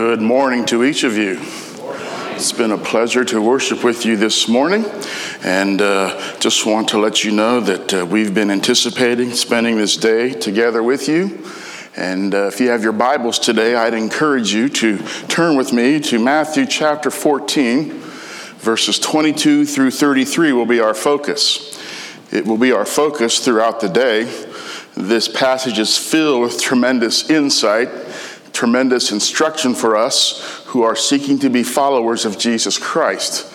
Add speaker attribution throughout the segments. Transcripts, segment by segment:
Speaker 1: Good morning to each of you. It's been a pleasure to worship with you this morning, and uh, just want to let you know that uh, we've been anticipating spending this day together with you. And uh, if you have your Bibles today, I'd encourage you to turn with me to Matthew chapter 14, verses 22 through 33 will be our focus. It will be our focus throughout the day. This passage is filled with tremendous insight tremendous instruction for us who are seeking to be followers of Jesus Christ.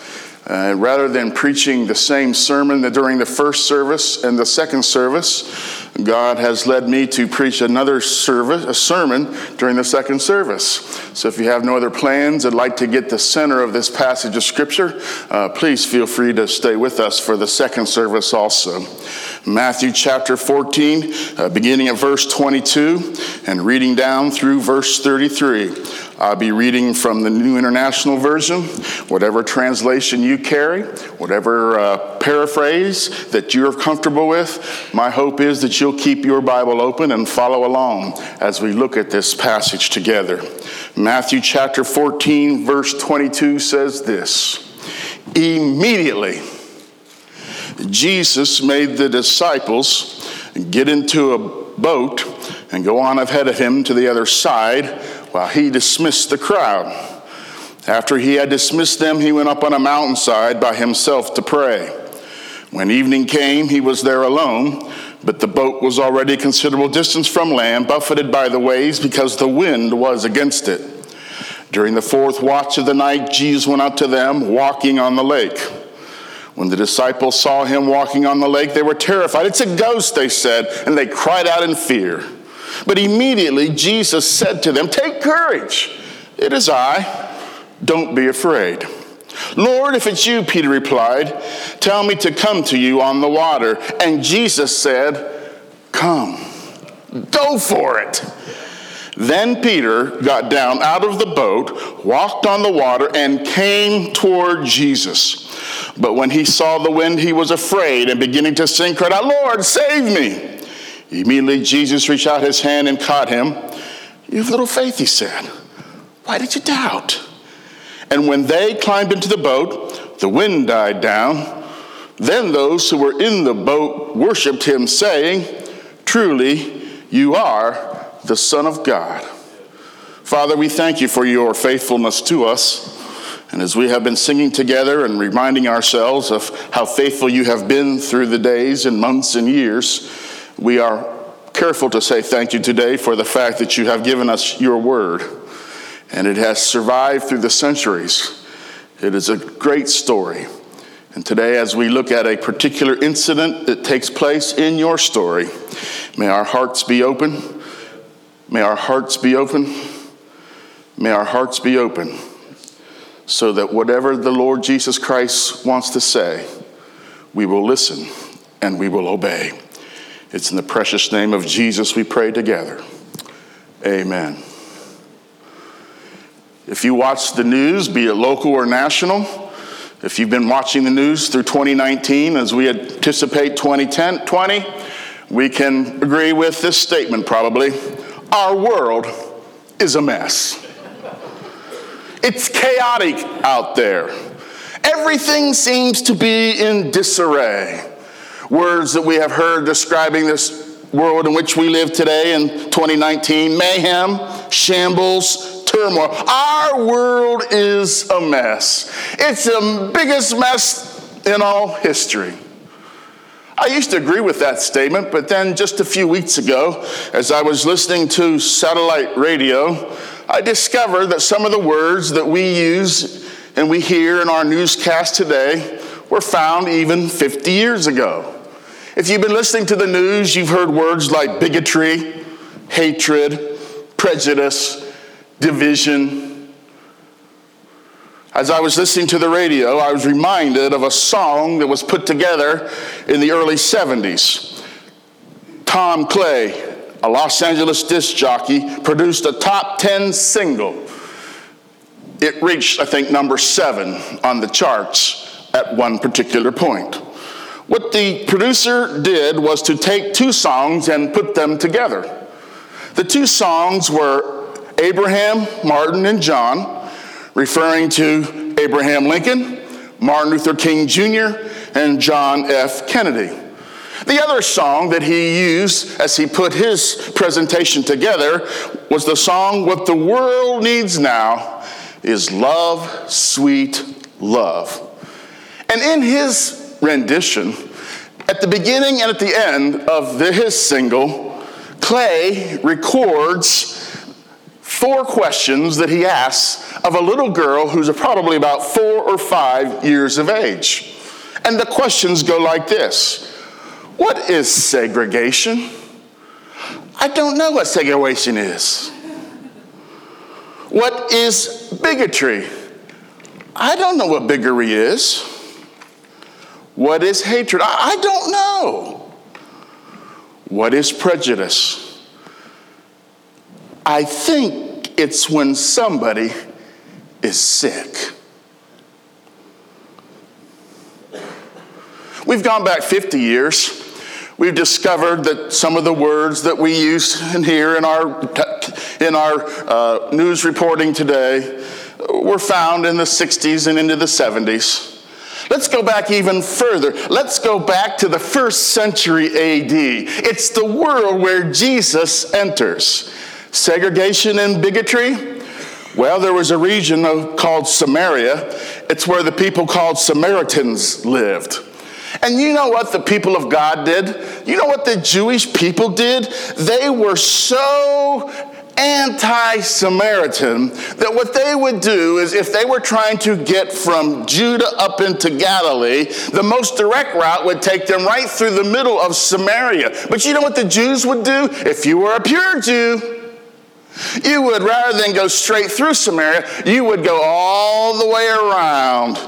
Speaker 1: Uh, rather than preaching the same sermon during the first service and the second service, God has led me to preach another service, a sermon during the second service. So if you have no other plans, I'd like to get the center of this passage of Scripture. Uh, please feel free to stay with us for the second service also. Matthew chapter 14, uh, beginning at verse 22 and reading down through verse 33. I'll be reading from the New International Version, whatever translation you carry, whatever uh, paraphrase that you're comfortable with. My hope is that you'll keep your Bible open and follow along as we look at this passage together. Matthew chapter 14, verse 22 says this Immediately, Jesus made the disciples get into a boat and go on ahead of him to the other side while he dismissed the crowd. After he had dismissed them, he went up on a mountainside by himself to pray. When evening came, he was there alone, but the boat was already a considerable distance from land, buffeted by the waves because the wind was against it. During the fourth watch of the night, Jesus went out to them, walking on the lake. When the disciples saw him walking on the lake, they were terrified. It's a ghost, they said, and they cried out in fear. But immediately Jesus said to them, Take courage, it is I, don't be afraid. Lord, if it's you, Peter replied, tell me to come to you on the water. And Jesus said, Come, go for it. Then Peter got down out of the boat, walked on the water, and came toward Jesus. But when he saw the wind, he was afraid and beginning to sink, cried out, Lord, save me. Immediately, Jesus reached out his hand and caught him. You have little faith, he said. Why did you doubt? And when they climbed into the boat, the wind died down. Then those who were in the boat worshiped him, saying, Truly, you are the Son of God. Father, we thank you for your faithfulness to us. And as we have been singing together and reminding ourselves of how faithful you have been through the days and months and years, we are careful to say thank you today for the fact that you have given us your word and it has survived through the centuries. It is a great story. And today, as we look at a particular incident that takes place in your story, may our hearts be open. May our hearts be open. May our hearts be open so that whatever the Lord Jesus Christ wants to say, we will listen and we will obey. It's in the precious name of Jesus we pray together. Amen. If you watch the news, be it local or national, if you've been watching the news through 2019 as we anticipate 2010, 20, we can agree with this statement probably. Our world is a mess. It's chaotic out there. Everything seems to be in disarray words that we have heard describing this world in which we live today in 2019 mayhem, shambles, turmoil. Our world is a mess. It's the biggest mess in all history. I used to agree with that statement, but then just a few weeks ago, as I was listening to satellite radio, I discovered that some of the words that we use and we hear in our newscast today were found even 50 years ago. If you've been listening to the news, you've heard words like bigotry, hatred, prejudice, division. As I was listening to the radio, I was reminded of a song that was put together in the early 70s. Tom Clay, a Los Angeles disc jockey, produced a top 10 single. It reached, I think, number seven on the charts at one particular point. What the producer did was to take two songs and put them together. The two songs were Abraham, Martin, and John, referring to Abraham Lincoln, Martin Luther King Jr., and John F. Kennedy. The other song that he used as he put his presentation together was the song What the World Needs Now is Love, Sweet Love. And in his rendition, at the beginning and at the end of the, his single, Clay records four questions that he asks of a little girl who's probably about four or five years of age. And the questions go like this What is segregation? I don't know what segregation is. What is bigotry? I don't know what bigotry is. What is hatred? I don't know. What is prejudice? I think it's when somebody is sick. We've gone back 50 years. We've discovered that some of the words that we use in here in our, in our uh, news reporting today were found in the 60s and into the 70s. Let's go back even further. Let's go back to the first century AD. It's the world where Jesus enters. Segregation and bigotry? Well, there was a region called Samaria. It's where the people called Samaritans lived. And you know what the people of God did? You know what the Jewish people did? They were so anti Samaritan that what they would do is if they were trying to get from Judah up into Galilee, the most direct route would take them right through the middle of Samaria. But you know what the Jews would do? If you were a pure Jew, you would, rather than go straight through Samaria, you would go all the way around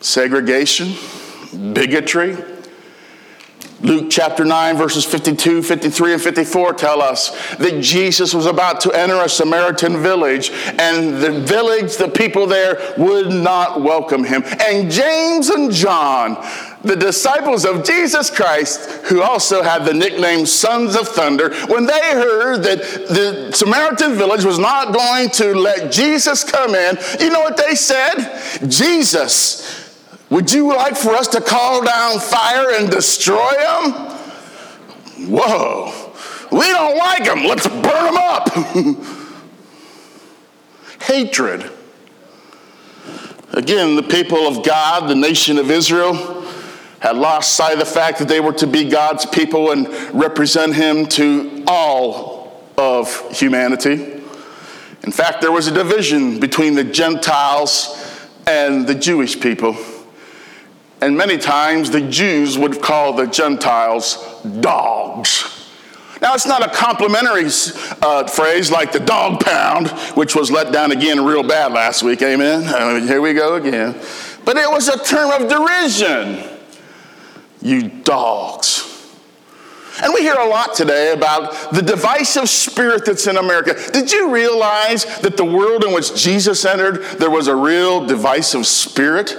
Speaker 1: segregation, bigotry. Luke chapter 9, verses 52, 53, and 54 tell us that Jesus was about to enter a Samaritan village, and the village, the people there, would not welcome him. And James and John, the disciples of Jesus Christ, who also had the nickname Sons of Thunder, when they heard that the Samaritan village was not going to let Jesus come in, you know what they said? Jesus, would you like for us to call down fire and destroy them? Whoa, we don't like them. Let's burn them up. Hatred. Again, the people of God, the nation of Israel, had lost sight of the fact that they were to be God's people and represent Him to all of humanity. In fact, there was a division between the Gentiles and the Jewish people. And many times the Jews would call the Gentiles dogs. Now, it's not a complimentary uh, phrase like the dog pound, which was let down again real bad last week. Amen. Here we go again. But it was a term of derision. You dogs. And we hear a lot today about the divisive spirit that's in America. Did you realize that the world in which Jesus entered, there was a real divisive spirit?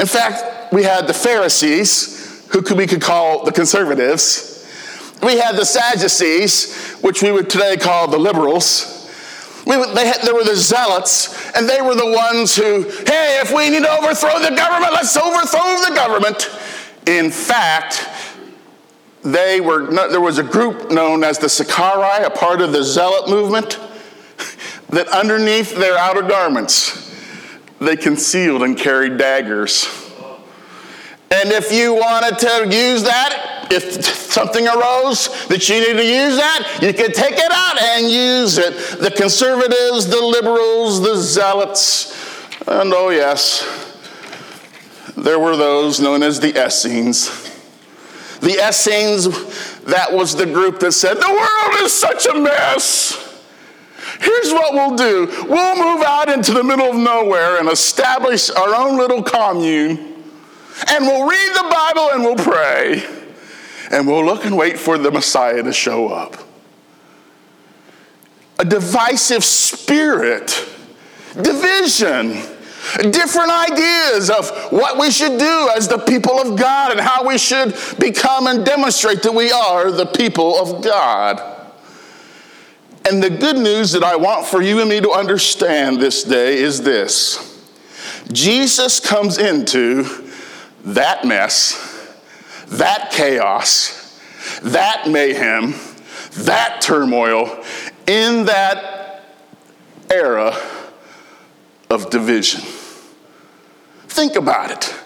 Speaker 1: In fact, we had the Pharisees, who we could call the conservatives. We had the Sadducees, which we would today call the liberals. We, they had, there were the zealots, and they were the ones who, hey, if we need to overthrow the government, let's overthrow the government. In fact, they were there was a group known as the Sicarii, a part of the zealot movement, that underneath their outer garments they concealed and carried daggers. And if you wanted to use that, if something arose that you needed to use that, you could take it out and use it. The conservatives, the liberals, the zealots, and oh, yes, there were those known as the Essenes. The Essenes, that was the group that said, The world is such a mess. Here's what we'll do we'll move out into the middle of nowhere and establish our own little commune, and we'll read the Bible and we'll pray, and we'll look and wait for the Messiah to show up. A divisive spirit, division different ideas of what we should do as the people of God and how we should become and demonstrate that we are the people of God. And the good news that I want for you and me to understand this day is this Jesus comes into that mess, that chaos, that mayhem, that turmoil, in that era of division. Think about it.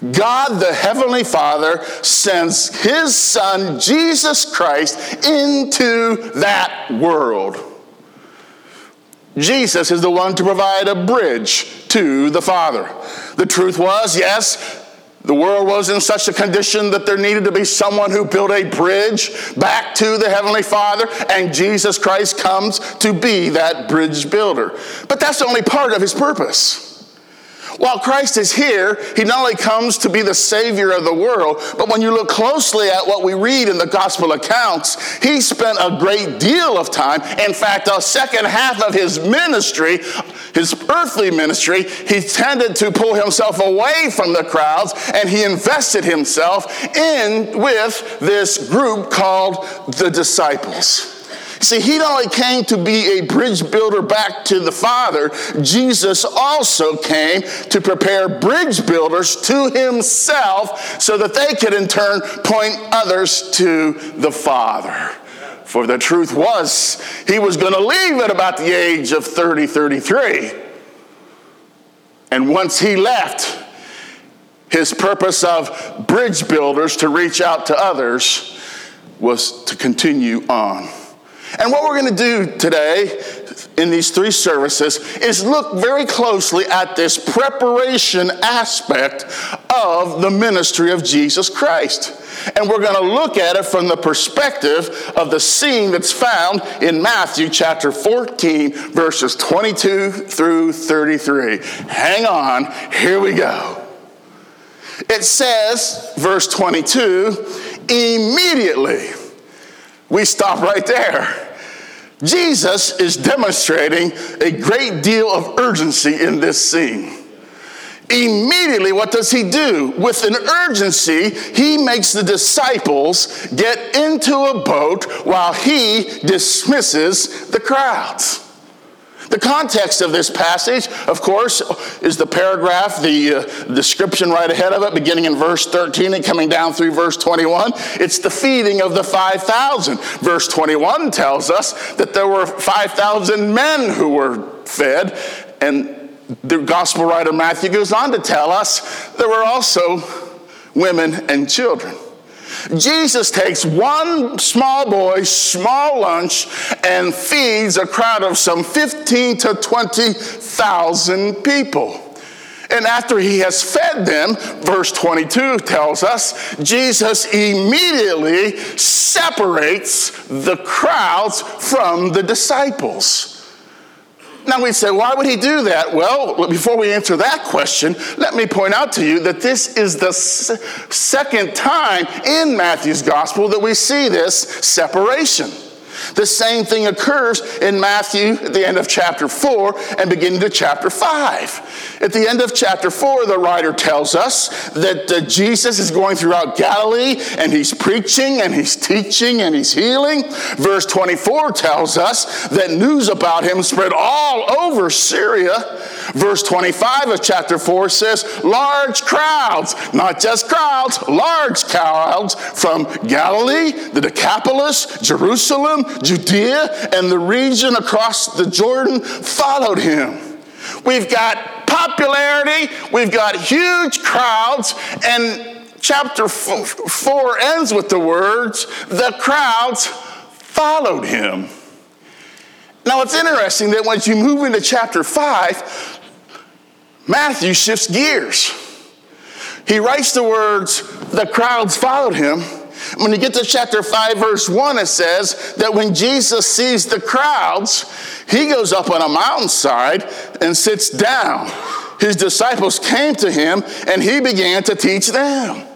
Speaker 1: God the Heavenly Father sends His Son, Jesus Christ, into that world. Jesus is the one to provide a bridge to the Father. The truth was, yes, the world was in such a condition that there needed to be someone who built a bridge back to the Heavenly Father, and Jesus Christ comes to be that bridge builder. But that's only part of his purpose. While Christ is here, he not only comes to be the Savior of the world, but when you look closely at what we read in the gospel accounts, he spent a great deal of time. In fact, the second half of his ministry, his earthly ministry, he tended to pull himself away from the crowds and he invested himself in with this group called the disciples. See, he not only came to be a bridge builder back to the Father, Jesus also came to prepare bridge builders to himself so that they could in turn point others to the Father. For the truth was, he was going to leave at about the age of 30, 33. And once he left, his purpose of bridge builders to reach out to others was to continue on. And what we're going to do today in these three services is look very closely at this preparation aspect of the ministry of Jesus Christ. And we're going to look at it from the perspective of the scene that's found in Matthew chapter 14, verses 22 through 33. Hang on, here we go. It says, verse 22, immediately we stop right there. Jesus is demonstrating a great deal of urgency in this scene. Immediately, what does he do? With an urgency, he makes the disciples get into a boat while he dismisses the crowds. The context of this passage, of course, is the paragraph, the uh, description right ahead of it, beginning in verse 13 and coming down through verse 21. It's the feeding of the 5,000. Verse 21 tells us that there were 5,000 men who were fed, and the gospel writer Matthew goes on to tell us there were also women and children. Jesus takes one small boy's small lunch and feeds a crowd of some 15 to 20,000 people. And after he has fed them, verse 22 tells us, Jesus immediately separates the crowds from the disciples. Now we say, why would he do that? Well, before we answer that question, let me point out to you that this is the second time in Matthew's gospel that we see this separation. The same thing occurs in Matthew at the end of chapter 4 and beginning to chapter 5. At the end of chapter 4, the writer tells us that uh, Jesus is going throughout Galilee and he's preaching and he's teaching and he's healing. Verse 24 tells us that news about him spread all over Syria. Verse 25 of chapter 4 says, large crowds, not just crowds, large crowds from Galilee, the Decapolis, Jerusalem, Judea, and the region across the Jordan followed him. We've got popularity, we've got huge crowds, and chapter 4 ends with the words, the crowds followed him. Now it's interesting that once you move into chapter 5, Matthew shifts gears. He writes the words, the crowds followed him. When you get to chapter 5, verse 1, it says that when Jesus sees the crowds, he goes up on a mountainside and sits down. His disciples came to him and he began to teach them.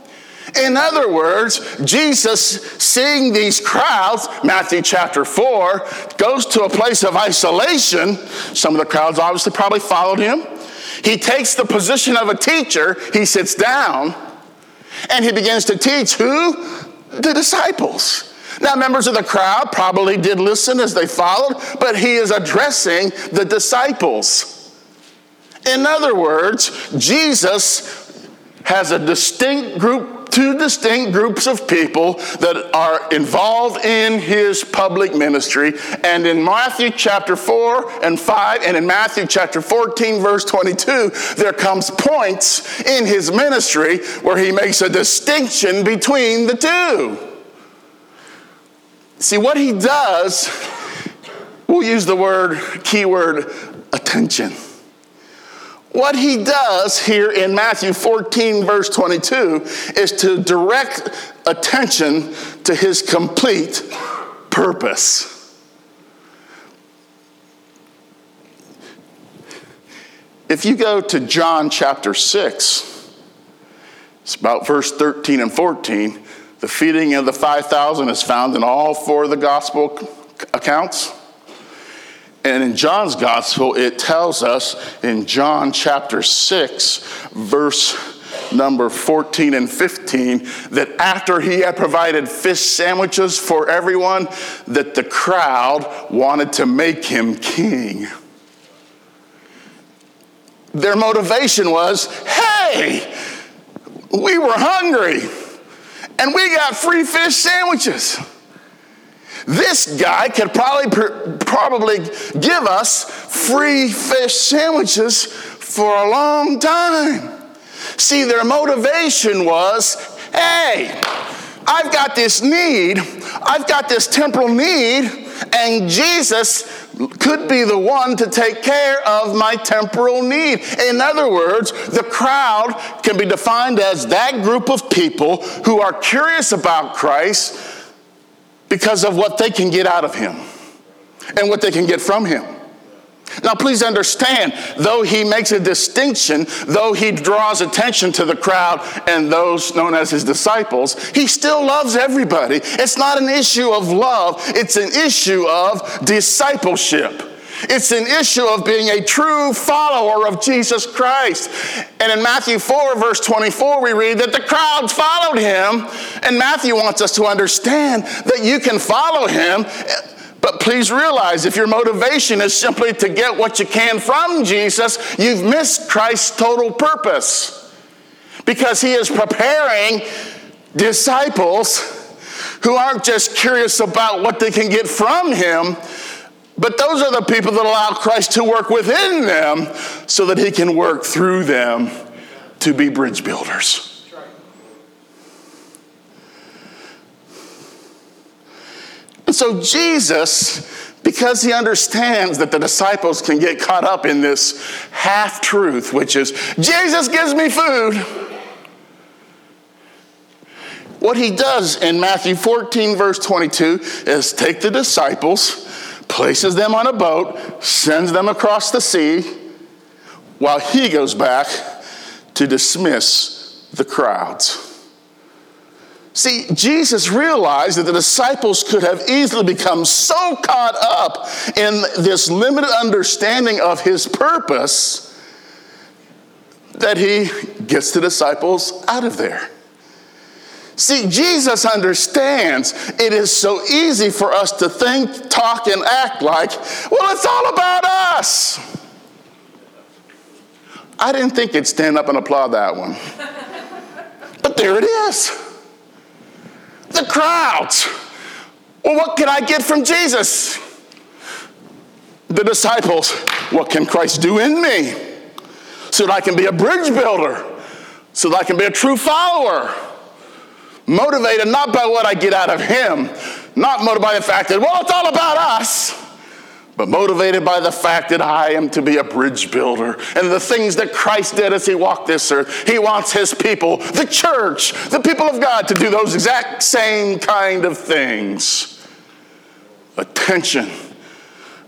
Speaker 1: In other words, Jesus, seeing these crowds, Matthew chapter 4, goes to a place of isolation. Some of the crowds obviously probably followed him. He takes the position of a teacher, he sits down, and he begins to teach who? The disciples. Now, members of the crowd probably did listen as they followed, but he is addressing the disciples. In other words, Jesus has a distinct group two distinct groups of people that are involved in his public ministry. And in Matthew chapter 4 and 5, and in Matthew chapter 14, verse 22, there comes points in his ministry where he makes a distinction between the two. See, what he does, we'll use the word, keyword, attention. What he does here in Matthew 14, verse 22, is to direct attention to his complete purpose. If you go to John chapter 6, it's about verse 13 and 14. The feeding of the 5,000 is found in all four of the gospel accounts. And in John's gospel, it tells us in John chapter 6, verse number 14 and 15, that after he had provided fish sandwiches for everyone, that the crowd wanted to make him king. Their motivation was hey, we were hungry and we got free fish sandwiches. This guy could probably, probably give us free fish sandwiches for a long time. See, their motivation was hey, I've got this need, I've got this temporal need, and Jesus could be the one to take care of my temporal need. In other words, the crowd can be defined as that group of people who are curious about Christ because of what they can get out of him and what they can get from him. Now, please understand, though he makes a distinction, though he draws attention to the crowd and those known as his disciples, he still loves everybody. It's not an issue of love, it's an issue of discipleship. It's an issue of being a true follower of Jesus Christ. And in Matthew 4, verse 24, we read that the crowds followed him. And Matthew wants us to understand that you can follow him. But please realize if your motivation is simply to get what you can from Jesus, you've missed Christ's total purpose. Because he is preparing disciples who aren't just curious about what they can get from him, but those are the people that allow Christ to work within them so that he can work through them to be bridge builders. And so Jesus, because he understands that the disciples can get caught up in this half truth, which is Jesus gives me food. What he does in Matthew 14, verse 22, is take the disciples places them on a boat, sends them across the sea, while he goes back to dismiss the crowds. See, Jesus realized that the disciples could have easily become so caught up in this limited understanding of his purpose that he gets the disciples out of there. See, Jesus understands it is so easy for us to think, talk, and act like, well, it's all about us. I didn't think you'd stand up and applaud that one. But there it is. The crowds. Well, what can I get from Jesus? The disciples, what can Christ do in me? So that I can be a bridge builder, so that I can be a true follower motivated not by what I get out of him, not motivated by the fact that, well, it's all about us, but motivated by the fact that I am to be a bridge builder. And the things that Christ did as he walked this earth, he wants his people, the church, the people of God, to do those exact same kind of things. Attention,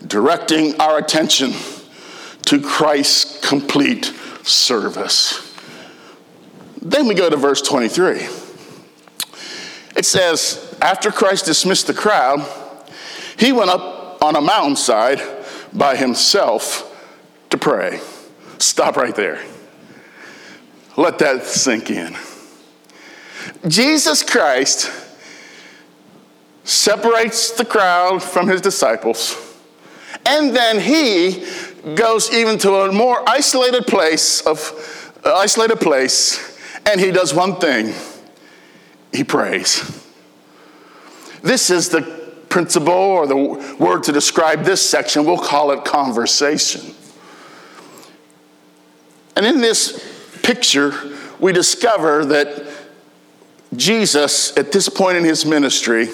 Speaker 1: directing our attention to Christ's complete service. Then we go to verse 23. It says, after Christ dismissed the crowd, he went up on a mountainside by himself to pray. Stop right there. Let that sink in. Jesus Christ separates the crowd from his disciples, and then he goes even to a more isolated place of uh, isolated place, and he does one thing. He prays. This is the principle or the word to describe this section. We'll call it conversation. And in this picture, we discover that Jesus, at this point in his ministry,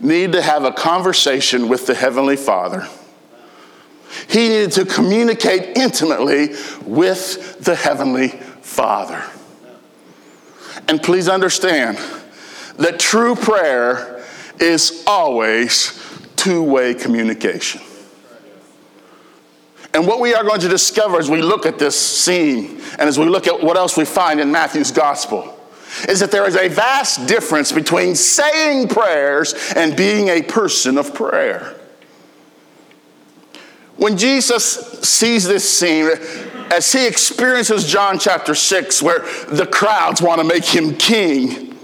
Speaker 1: needed to have a conversation with the Heavenly Father. He needed to communicate intimately with the Heavenly Father. And please understand that true prayer is always two way communication. And what we are going to discover as we look at this scene and as we look at what else we find in Matthew's gospel is that there is a vast difference between saying prayers and being a person of prayer. When Jesus sees this scene, as he experiences John chapter 6, where the crowds want to make him king,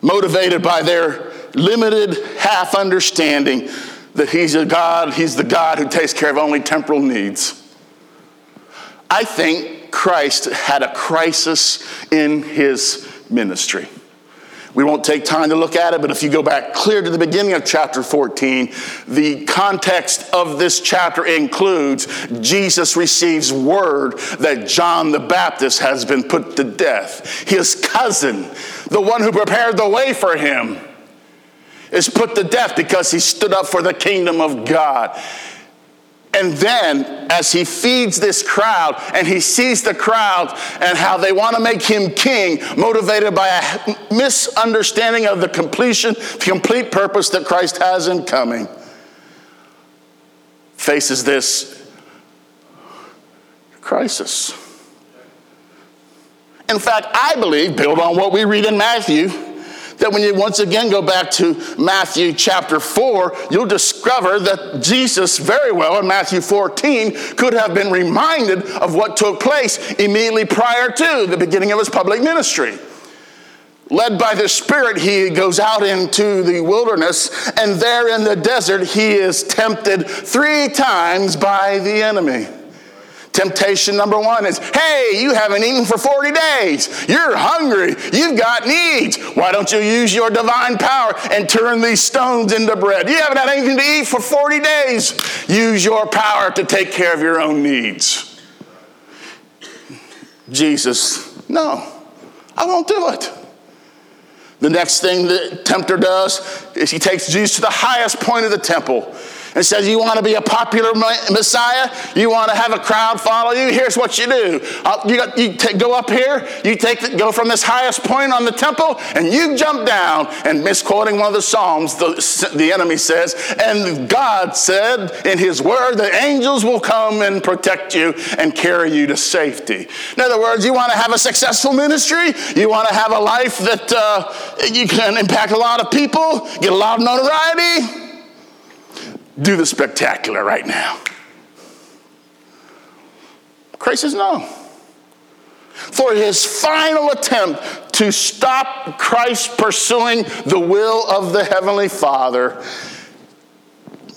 Speaker 1: motivated by their limited half understanding that he's a God, he's the God who takes care of only temporal needs. I think Christ had a crisis in his ministry. We won't take time to look at it, but if you go back clear to the beginning of chapter 14, the context of this chapter includes Jesus receives word that John the Baptist has been put to death. His cousin, the one who prepared the way for him, is put to death because he stood up for the kingdom of God. And then, as he feeds this crowd and he sees the crowd and how they want to make him king, motivated by a misunderstanding of the completion, the complete purpose that Christ has in coming, faces this crisis. In fact, I believe, build on what we read in Matthew, that when you once again go back to Matthew chapter 4, you'll discover that Jesus, very well in Matthew 14, could have been reminded of what took place immediately prior to the beginning of his public ministry. Led by the Spirit, he goes out into the wilderness, and there in the desert, he is tempted three times by the enemy. Temptation number one is hey, you haven't eaten for 40 days. You're hungry. You've got needs. Why don't you use your divine power and turn these stones into bread? You haven't had anything to eat for 40 days. Use your power to take care of your own needs. Jesus, no, I won't do it. The next thing the tempter does is he takes Jesus to the highest point of the temple and says, You want to be a popular Messiah? You want to have a crowd follow you? Here's what you do. Uh, you, got, you take, go up here, you take the, go from this highest point on the temple, and you jump down. And misquoting one of the Psalms, the, the enemy says, And God said in His word that angels will come and protect you and carry you to safety. In other words, you want to have a successful ministry, you want to have a life that uh, you can impact a lot of people, get a lot of notoriety do the spectacular right now. Christ says no. For his final attempt to stop Christ pursuing the will of the Heavenly Father,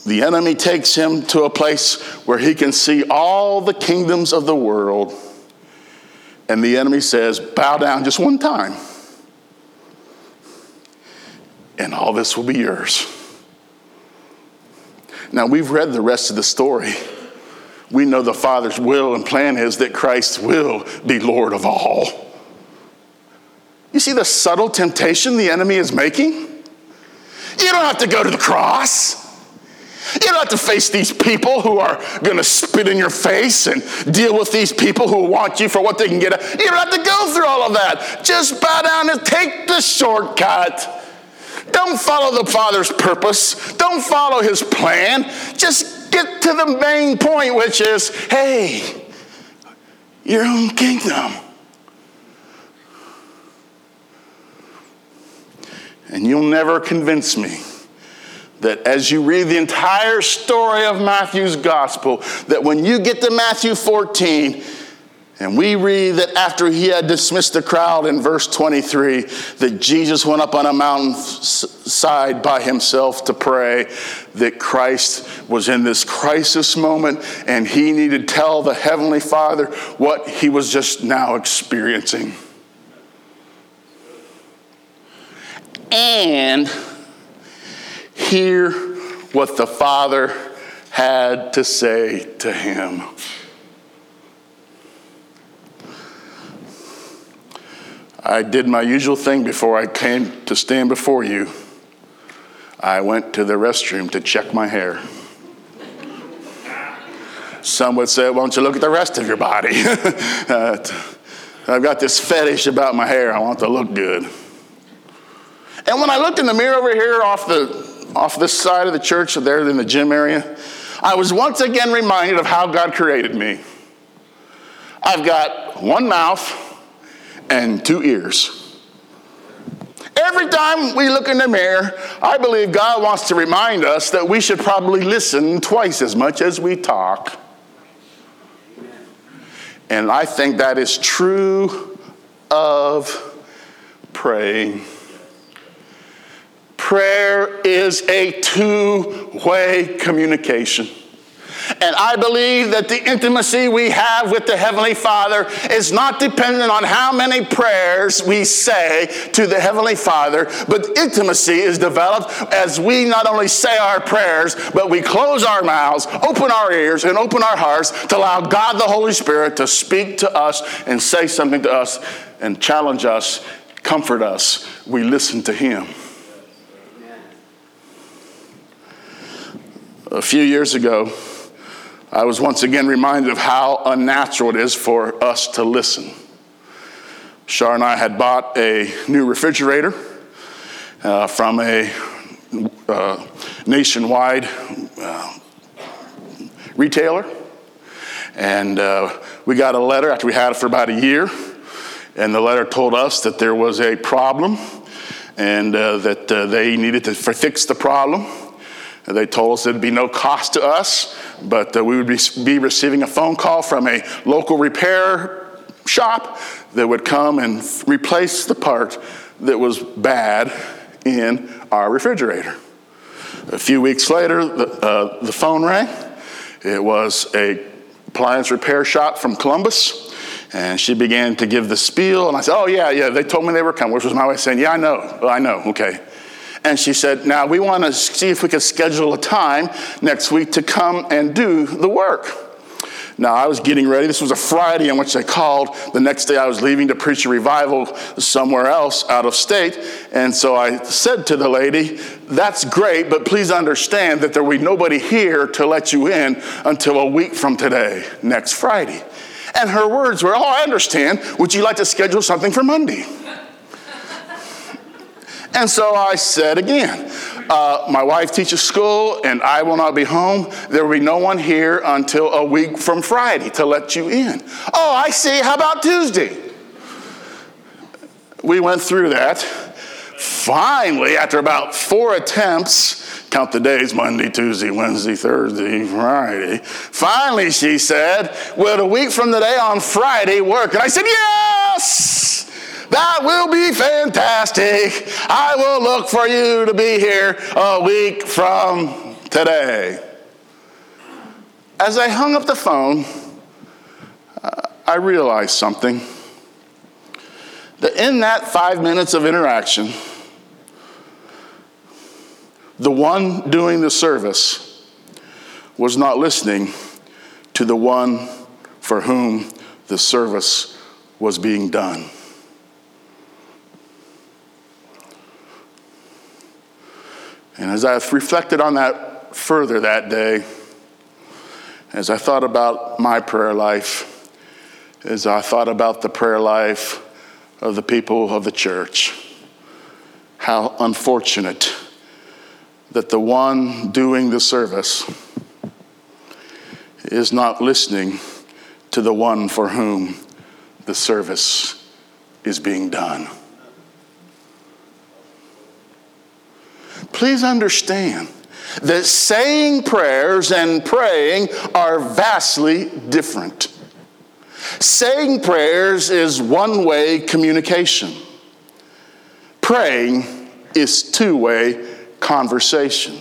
Speaker 1: the enemy takes him to a place where he can see all the kingdoms of the world. And the enemy says, Bow down just one time, and all this will be yours. Now, we've read the rest of the story. We know the Father's will and plan is that Christ will be Lord of all. You see the subtle temptation the enemy is making? You don't have to go to the cross. You don't have to face these people who are going to spit in your face and deal with these people who want you for what they can get. You don't have to go through all of that. Just bow down and take the shortcut. Don't follow the Father's purpose. Don't follow his plan. Just get to the main point, which is hey, your own kingdom. And you'll never convince me that as you read the entire story of Matthew's gospel, that when you get to Matthew 14, and we read that after he had dismissed the crowd in verse 23, that Jesus went up on a mountainside by himself to pray that Christ was in this crisis moment and he needed to tell the Heavenly Father what he was just now experiencing. And hear what the Father had to say to him. I did my usual thing before I came to stand before you. I went to the restroom to check my hair. Some would say, Why don't you look at the rest of your body? I've got this fetish about my hair. I want to look good. And when I looked in the mirror over here off the off this side of the church, there in the gym area, I was once again reminded of how God created me. I've got one mouth and two ears. Every time we look in the mirror, I believe God wants to remind us that we should probably listen twice as much as we talk. And I think that is true of praying. Prayer is a two way communication. And I believe that the intimacy we have with the Heavenly Father is not dependent on how many prayers we say to the Heavenly Father, but intimacy is developed as we not only say our prayers, but we close our mouths, open our ears, and open our hearts to allow God the Holy Spirit to speak to us and say something to us and challenge us, comfort us. We listen to Him. A few years ago, I was once again reminded of how unnatural it is for us to listen. Shar and I had bought a new refrigerator uh, from a uh, nationwide uh, retailer. And uh, we got a letter after we had it for about a year. And the letter told us that there was a problem and uh, that uh, they needed to fix the problem. They told us there'd be no cost to us, but uh, we would be, be receiving a phone call from a local repair shop that would come and replace the part that was bad in our refrigerator. A few weeks later, the, uh, the phone rang. It was a appliance repair shop from Columbus, and she began to give the spiel. And I said, "Oh yeah, yeah." They told me they were coming, which was my way of saying, "Yeah, I know. Well, I know. Okay." And she said, Now we want to see if we can schedule a time next week to come and do the work. Now, I was getting ready. This was a Friday on which I called. The next day, I was leaving to preach a revival somewhere else out of state. And so I said to the lady, That's great, but please understand that there will be nobody here to let you in until a week from today, next Friday. And her words were, Oh, I understand. Would you like to schedule something for Monday? And so I said again, uh, my wife teaches school and I will not be home. There will be no one here until a week from Friday to let you in. Oh, I see. How about Tuesday? We went through that. Finally, after about four attempts, count the days Monday, Tuesday, Wednesday, Thursday, Friday. Finally, she said, Will a week from today on Friday work? And I said, Yes! That will be fantastic. I will look for you to be here a week from today. As I hung up the phone, uh, I realized something. That in that five minutes of interaction, the one doing the service was not listening to the one for whom the service was being done. And as I reflected on that further that day, as I thought about my prayer life, as I thought about the prayer life of the people of the church, how unfortunate that the one doing the service is not listening to the one for whom the service is being done. Please understand that saying prayers and praying are vastly different. Saying prayers is one way communication, praying is two way conversation.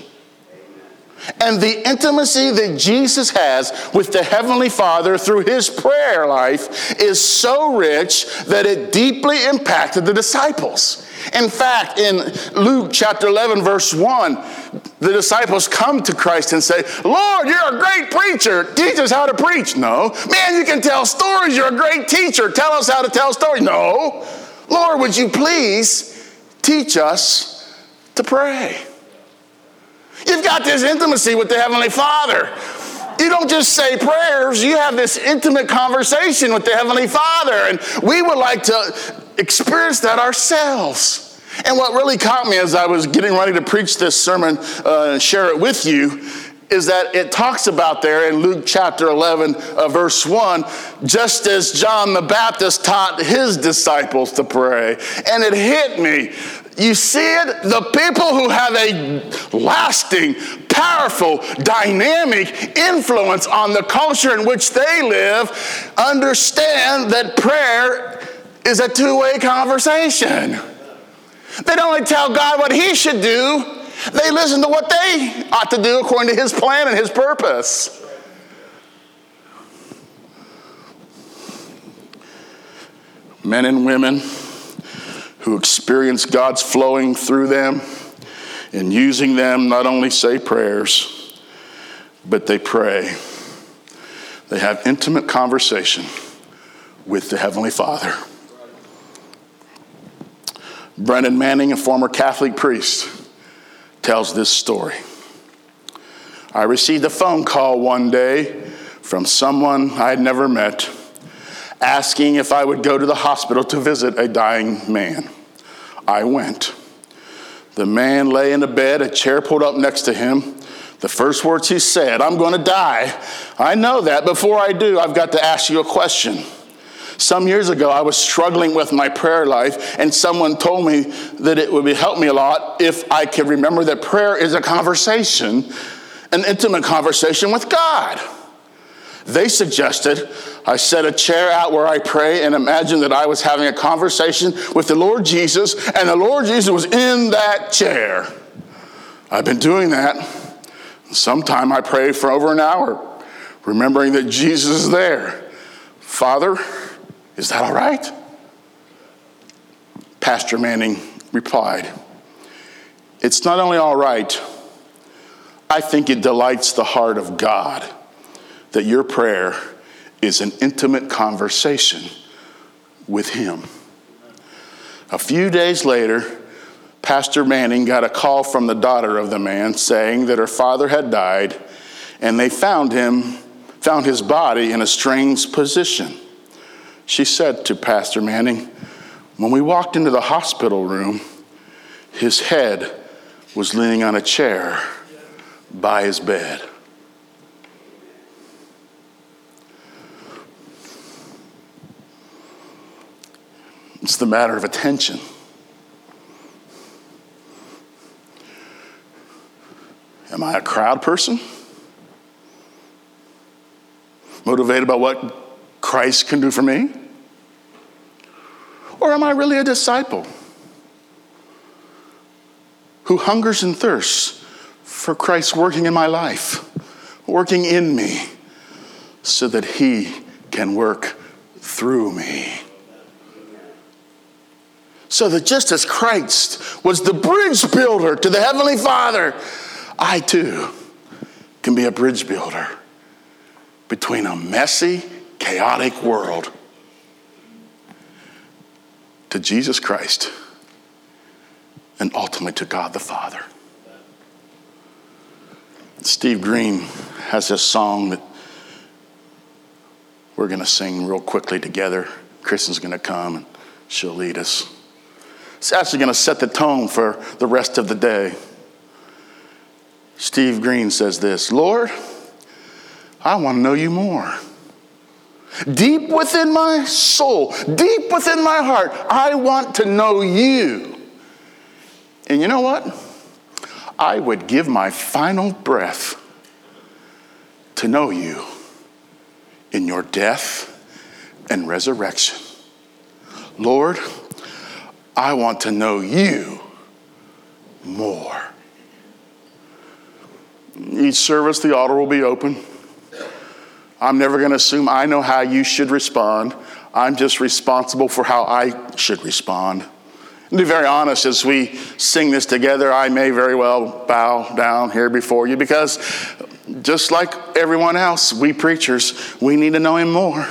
Speaker 1: And the intimacy that Jesus has with the Heavenly Father through his prayer life is so rich that it deeply impacted the disciples. In fact, in Luke chapter 11, verse 1, the disciples come to Christ and say, Lord, you're a great preacher. Teach us how to preach. No. Man, you can tell stories. You're a great teacher. Tell us how to tell stories. No. Lord, would you please teach us to pray? You've got this intimacy with the Heavenly Father. You don't just say prayers, you have this intimate conversation with the Heavenly Father. And we would like to experience that ourselves. And what really caught me as I was getting ready to preach this sermon uh, and share it with you is that it talks about there in Luke chapter 11, uh, verse 1, just as John the Baptist taught his disciples to pray. And it hit me. You see it? The people who have a lasting, powerful, dynamic influence on the culture in which they live understand that prayer is a two way conversation. They don't only tell God what He should do, they listen to what they ought to do according to His plan and His purpose. Men and women who experience God's flowing through them and using them not only say prayers, but they pray. They have intimate conversation with the Heavenly Father. Brennan Manning, a former Catholic priest, tells this story. I received a phone call one day from someone I had never met asking if I would go to the hospital to visit a dying man. I went. The man lay in a bed, a chair pulled up next to him. The first words he said, I'm going to die. I know that. Before I do, I've got to ask you a question. Some years ago, I was struggling with my prayer life, and someone told me that it would help me a lot if I could remember that prayer is a conversation, an intimate conversation with God. They suggested I set a chair out where I pray and imagine that I was having a conversation with the Lord Jesus, and the Lord Jesus was in that chair. I've been doing that. Sometime I pray for over an hour, remembering that Jesus is there. Father, is that all right? Pastor Manning replied, It's not only all right, I think it delights the heart of God that your prayer is an intimate conversation with Him. A few days later, Pastor Manning got a call from the daughter of the man saying that her father had died and they found him, found his body in a strange position. She said to Pastor Manning, when we walked into the hospital room, his head was leaning on a chair by his bed. It's the matter of attention. Am I a crowd person? Motivated by what Christ can do for me? Or am I really a disciple who hungers and thirsts for Christ working in my life, working in me, so that He can work through me? So that just as Christ was the bridge builder to the Heavenly Father, I too can be a bridge builder between a messy, chaotic world to Jesus Christ and ultimately to God the Father. Steve Green has this song that we're going to sing real quickly together. Kristen's going to come and she'll lead us. It's actually going to set the tone for the rest of the day. Steve Green says this Lord, I want to know you more. Deep within my soul, deep within my heart, I want to know you. And you know what? I would give my final breath to know you in your death and resurrection. Lord, I want to know you more. Each service, the altar will be open. I'm never going to assume I know how you should respond. I'm just responsible for how I should respond. And to be very honest, as we sing this together, I may very well bow down here before you because just like everyone else, we preachers, we need to know Him more.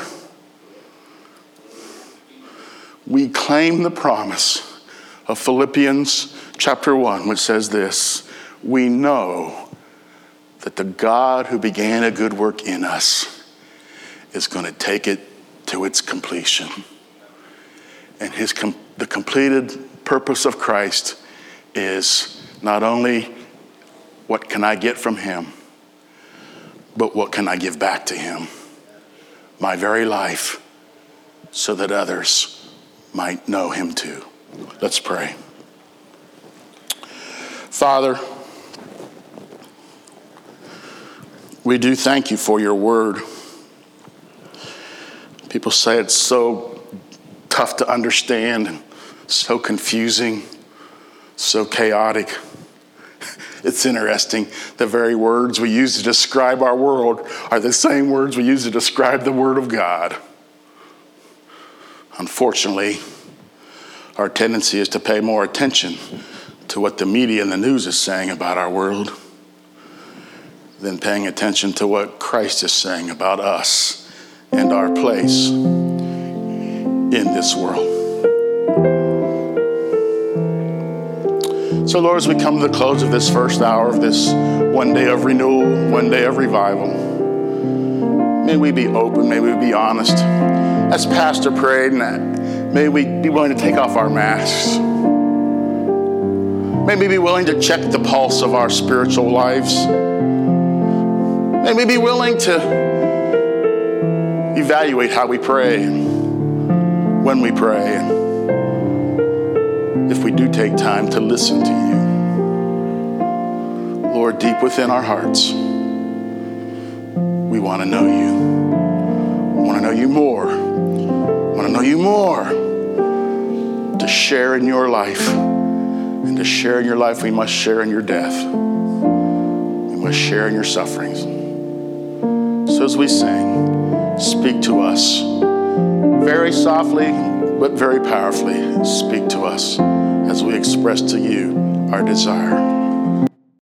Speaker 1: We claim the promise of Philippians chapter 1, which says this We know that the God who began a good work in us is going to take it to its completion. And his com- the completed purpose of Christ is not only what can I get from him, but what can I give back to him? My very life, so that others might know him too. Let's pray. Father, we do thank you for your word. People say it's so tough to understand and so confusing, so chaotic. It's interesting. The very words we use to describe our world are the same words we use to describe the Word of God. Unfortunately, our tendency is to pay more attention to what the media and the news is saying about our world than paying attention to what Christ is saying about us and our place in this world. So, Lord, as we come to the close of this first hour of this one day of renewal, one day of revival, may we be open, may we be honest. As Pastor prayed, and may we be willing to take off our masks. May we be willing to check the pulse of our spiritual lives. May we be willing to evaluate how we pray, when we pray, if we do take time to listen to you. Lord, deep within our hearts, we want to know you. We want to know you more. We want to know you more. To share in your life. And to share in your life, we must share in your death. We must share in your sufferings. So as we sing, speak to us very softly, but very powerfully. Speak to us as we express to you our desire.